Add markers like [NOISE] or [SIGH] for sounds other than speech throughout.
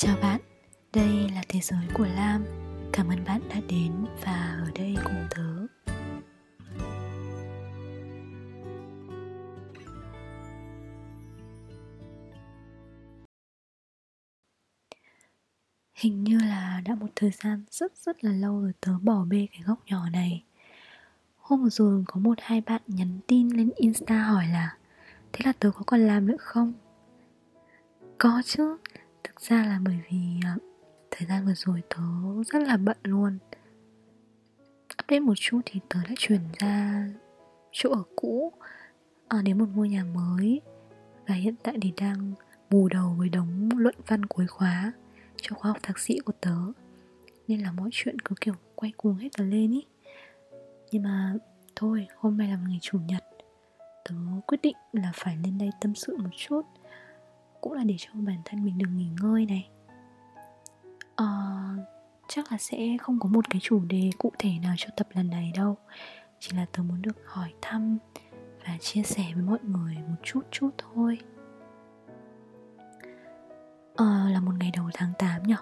Chào bạn, đây là Thế giới của Lam. Cảm ơn bạn đã đến và ở đây cùng tớ. Hình như là đã một thời gian rất rất là lâu rồi tớ bỏ bê cái góc nhỏ này. Hôm vừa rồi có một hai bạn nhắn tin lên Insta hỏi là Thế là tớ có còn làm nữa không? Có chứ Thực ra là bởi vì ờ, thời gian vừa rồi tớ rất là bận luôn. Update một chút thì tớ đã chuyển ra chỗ ở cũ à, Đến một ngôi nhà mới. Và hiện tại thì đang bù đầu với đống luận văn cuối khóa Cho khóa học thạc sĩ của tớ. Nên là mọi chuyện cứ kiểu quay cuồng hết cả lên ý. Nhưng mà thôi hôm nay là một ngày chủ nhật. Tớ quyết định là phải lên đây tâm sự một chút cũng là để cho bản thân mình được nghỉ ngơi này. Uh, chắc là sẽ không có một cái chủ đề cụ thể nào cho tập lần này đâu. Chỉ là tớ muốn được hỏi thăm và chia sẻ với mọi người một chút chút thôi. À, là một ngày đầu tháng 8 nhở?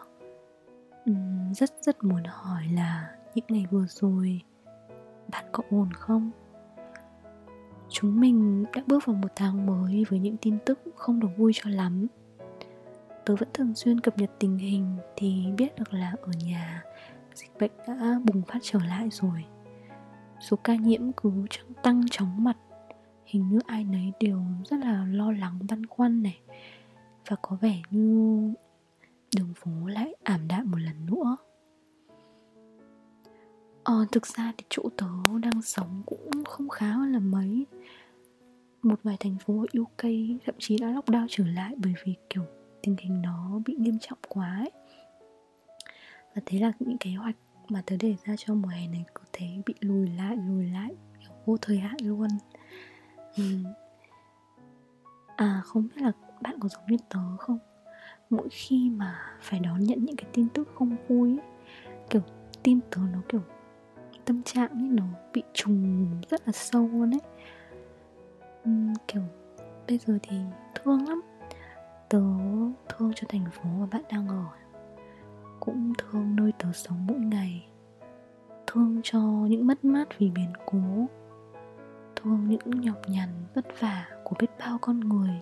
Uhm, rất rất muốn hỏi là những ngày vừa rồi bạn có ổn không? Chúng mình đã bước vào một tháng mới với những tin tức không được vui cho lắm. Tớ vẫn thường xuyên cập nhật tình hình thì biết được là ở nhà dịch bệnh đã bùng phát trở lại rồi. Số ca nhiễm cứ tăng chóng mặt Hình như ai nấy đều rất là lo lắng băn khoăn này. Và có vẻ như đường phố lại ảm đạm một lần nữa. Ờ, thực ra thì chỗ tớ đang sống cũng không khá hơn là mấy. Một vài thành phố ở UK thậm chí đã lockdown trở lại bởi vì kiểu tình hình nó bị nghiêm trọng quá ấy. Và thế là những kế hoạch mà tớ đề ra cho mùa hè này có thể bị lùi lại, lùi lại kiểu vô thời hạn luôn. Ừ. À không biết là bạn có giống như tớ không? Mỗi khi mà phải đón nhận những cái tin tức không vui ấy, Kiểu tim tớ nó kiểu tâm trạng ấy nó bị trùng rất là sâu luôn ấy um, kiểu bây giờ thì thương lắm. Tớ thương cho thành phố mà bạn đang ở. Cũng thương nơi tớ sống mỗi ngày. Thương cho những mất mát vì biến cố. Thương những nhọc nhằn vất vả của biết bao con người.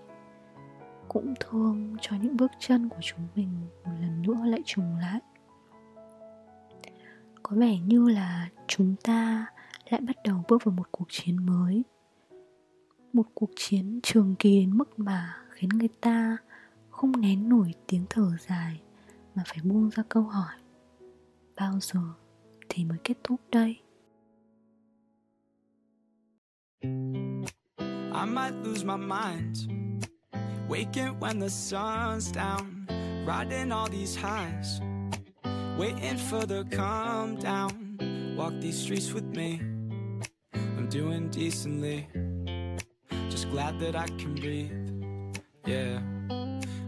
Cũng thương cho những bước chân của chúng mình một lần nữa lại trùng lại. Có vẻ như là chúng ta lại bắt đầu bước vào một cuộc chiến mới một cuộc chiến trường kỳ đến mức mà khiến người ta không nén nổi tiếng thở dài mà phải buông ra câu hỏi, bao giờ thì mới kết thúc đây I might lose my mind Waking when the sun's down, Riding all these highs, Waiting for the calm down. Walk these streets with me. I'm doing decently. Glad that I can breathe. Yeah.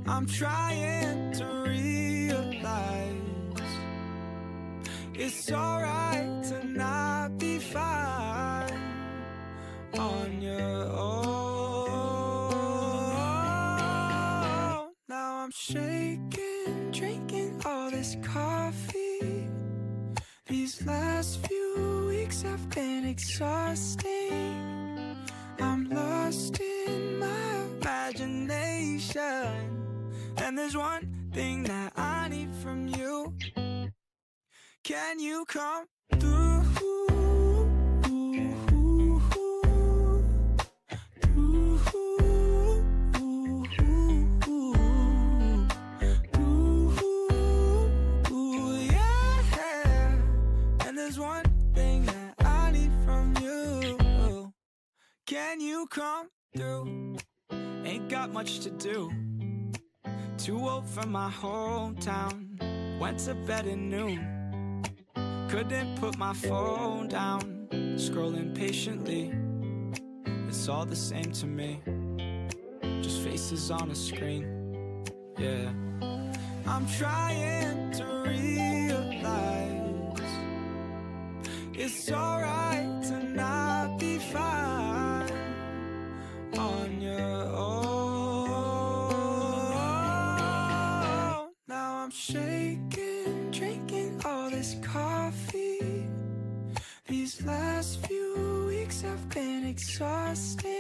I'm trying to realize it's alright to not be fine on your own. Now I'm shaking, drinking all this coffee. These last few weeks have been exhausting. Can you come through? Ooh, yeah. And there's one thing that I need from you. Can you come through? Ain't got much to do. Too old for my hometown. Went to bed at noon. Couldn't put my phone down. Scrolling patiently. It's all the same to me. Just faces on a screen. Yeah. I'm trying to realize it's alright exhausted.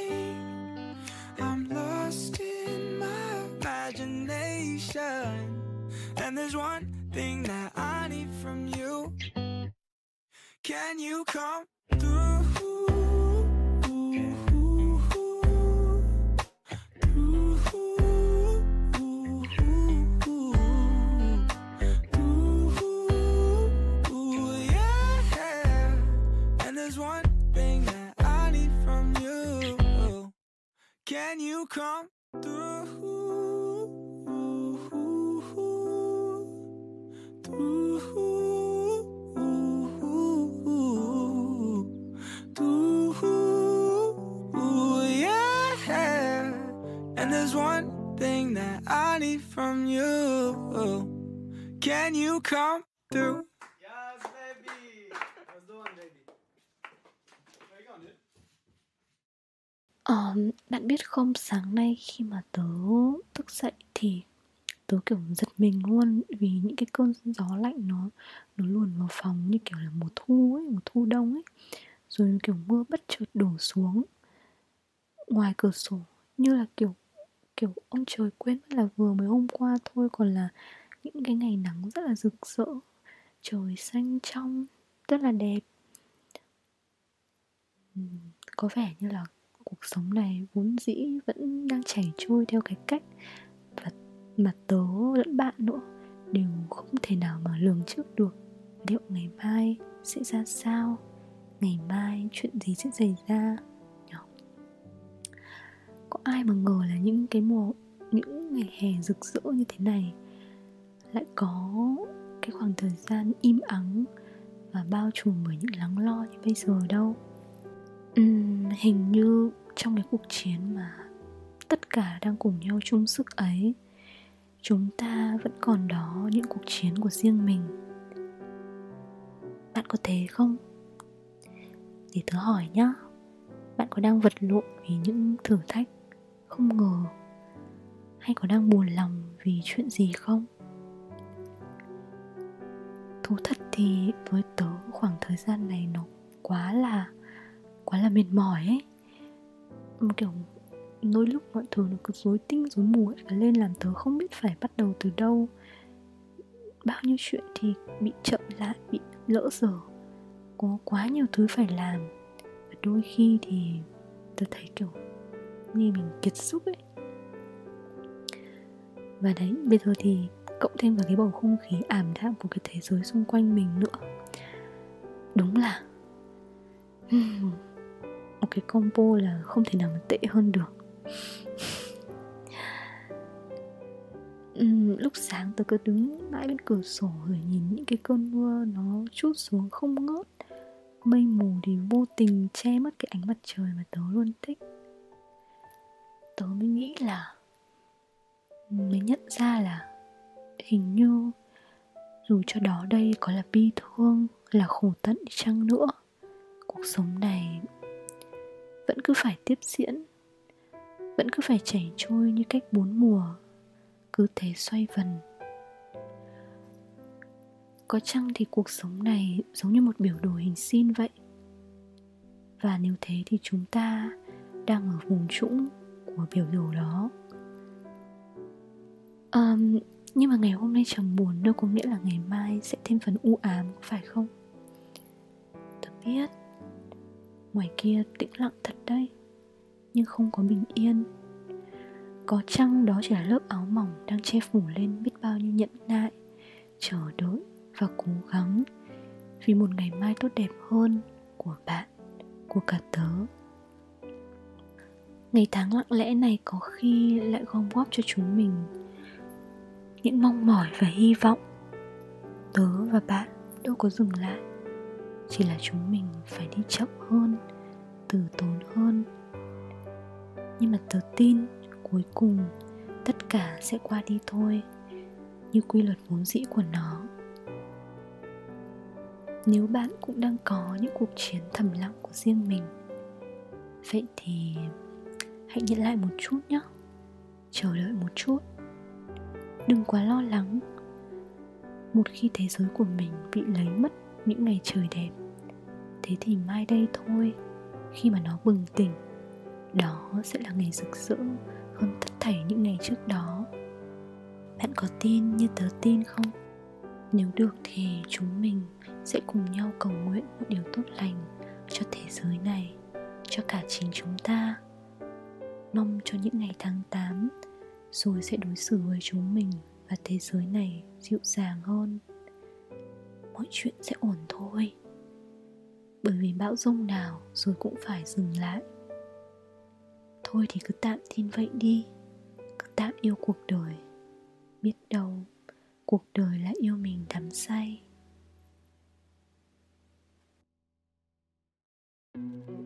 There's one thing that I need from you. Can you come through? Yes, baby. Do one, baby. Where you going, dude? Ờ, bạn biết không sáng nay khi mà tớ thức dậy thì tớ kiểu giật mình luôn vì những cái cơn gió lạnh nó nó luồn vào phòng như kiểu là mùa thu ấy, mùa thu đông ấy. Rồi kiểu mưa bất chợt đổ xuống ngoài cửa sổ như là kiểu kiểu, ông trời quên mất là vừa mới hôm qua thôi, còn là những cái ngày nắng rất là rực rỡ, trời xanh trong, rất là đẹp. Có vẻ như là cuộc sống này vốn dĩ vẫn đang chảy trôi theo cái cách và mà tớ lẫn bạn nữa, đều không thể nào mà lường trước được liệu ngày mai sẽ ra sao, ngày mai chuyện gì sẽ xảy ra ai mà ngờ là những cái mùa những ngày hè rực rỡ như thế này lại có cái khoảng thời gian im ắng và bao trùm bởi những lắng lo như bây giờ đâu. Uhm, hình như trong cái cuộc chiến mà tất cả đang cùng nhau chung sức ấy chúng ta vẫn còn đó những cuộc chiến của riêng mình. Bạn có thế không? Để tớ hỏi nhá. Bạn có đang vật lộn vì những thử thách không ngờ. Hay có đang buồn lòng vì chuyện gì không? Thú thật thì với tớ khoảng thời gian này nó quá là quá là mệt mỏi ấy. Một kiểu nỗi lúc mọi thứ nó cứ rối tinh rối mù ấy lên làm tớ không biết phải bắt đầu từ đâu. Bao nhiêu chuyện thì bị chậm lại bị lỡ giờ, có quá nhiều thứ phải làm. Và đôi khi thì tớ thấy kiểu nghe mình kiệt sức ấy. Và đấy, bây giờ thì cộng thêm vào cái bầu không khí ảm đạm của cái thế giới xung quanh mình nữa. Đúng là một cái combo là không thể nào mà tệ hơn được. [LAUGHS] Lúc sáng tôi cứ đứng mãi bên cửa sổ rồi nhìn những cái cơn mưa nó chút xuống không ngớt. Mây mù thì vô tình che mất cái ánh mặt trời mà tớ luôn thích tớ mới nghĩ là mới nhận ra là hình như dù cho đó đây có là bi thương, là khổ tận chăng nữa, cuộc sống này vẫn cứ phải tiếp diễn, vẫn cứ phải chảy trôi như cách bốn mùa, cứ thế xoay vần. Có chăng thì cuộc sống này giống như một biểu đồ hình sin vậy? Và nếu thế thì chúng ta đang ở vùng trũng của biểu đồ đó. Um, nhưng mà ngày hôm nay trầm buồn đâu có nghĩa là ngày mai sẽ thêm phần u ám có phải không? Tôi biết ngoài kia tĩnh lặng thật đấy nhưng không có bình yên. Có chăng đó chỉ là lớp áo mỏng đang che phủ lên biết bao nhiêu nhẫn nại chờ đợi và cố gắng vì một ngày mai tốt đẹp hơn của bạn của cả tớ ngày tháng lặng lẽ này có khi lại gom góp cho chúng mình những mong mỏi và hy vọng. Tớ và bạn đâu có dừng lại, chỉ là chúng mình phải đi chậm hơn, từ tốn hơn. Nhưng mà tớ tin cuối cùng tất cả sẽ qua đi thôi, như quy luật vốn dĩ của nó. Nếu bạn cũng đang có những cuộc chiến thầm lặng của riêng mình, vậy thì hãy nhận lại một chút nhé. Chờ đợi một chút. Đừng quá lo lắng. Một khi thế giới của mình bị lấy mất những ngày trời đẹp, thế thì mai đây thôi, khi mà nó bừng tỉnh, đó sẽ là ngày rực rỡ hơn tất thảy những ngày trước đó. Bạn có tin như tớ tin không? Nếu được thì chúng mình sẽ cùng nhau cầu nguyện một điều tốt lành cho thế giới này, cho cả chính chúng ta mong cho những ngày tháng 8 rồi sẽ đối xử với chúng mình và thế giới này dịu dàng hơn. Mọi chuyện sẽ ổn thôi. Bởi vì bão rông nào rồi cũng phải dừng lại. Thôi thì cứ tạm tin vậy đi, cứ tạm yêu cuộc đời. Biết đâu, cuộc đời lại yêu mình đắm say. Here's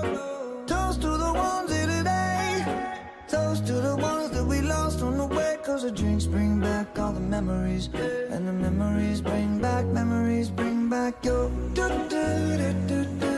On the way. Cause the drinks bring back all the memories. And the memories bring back, memories bring back your. do do do do do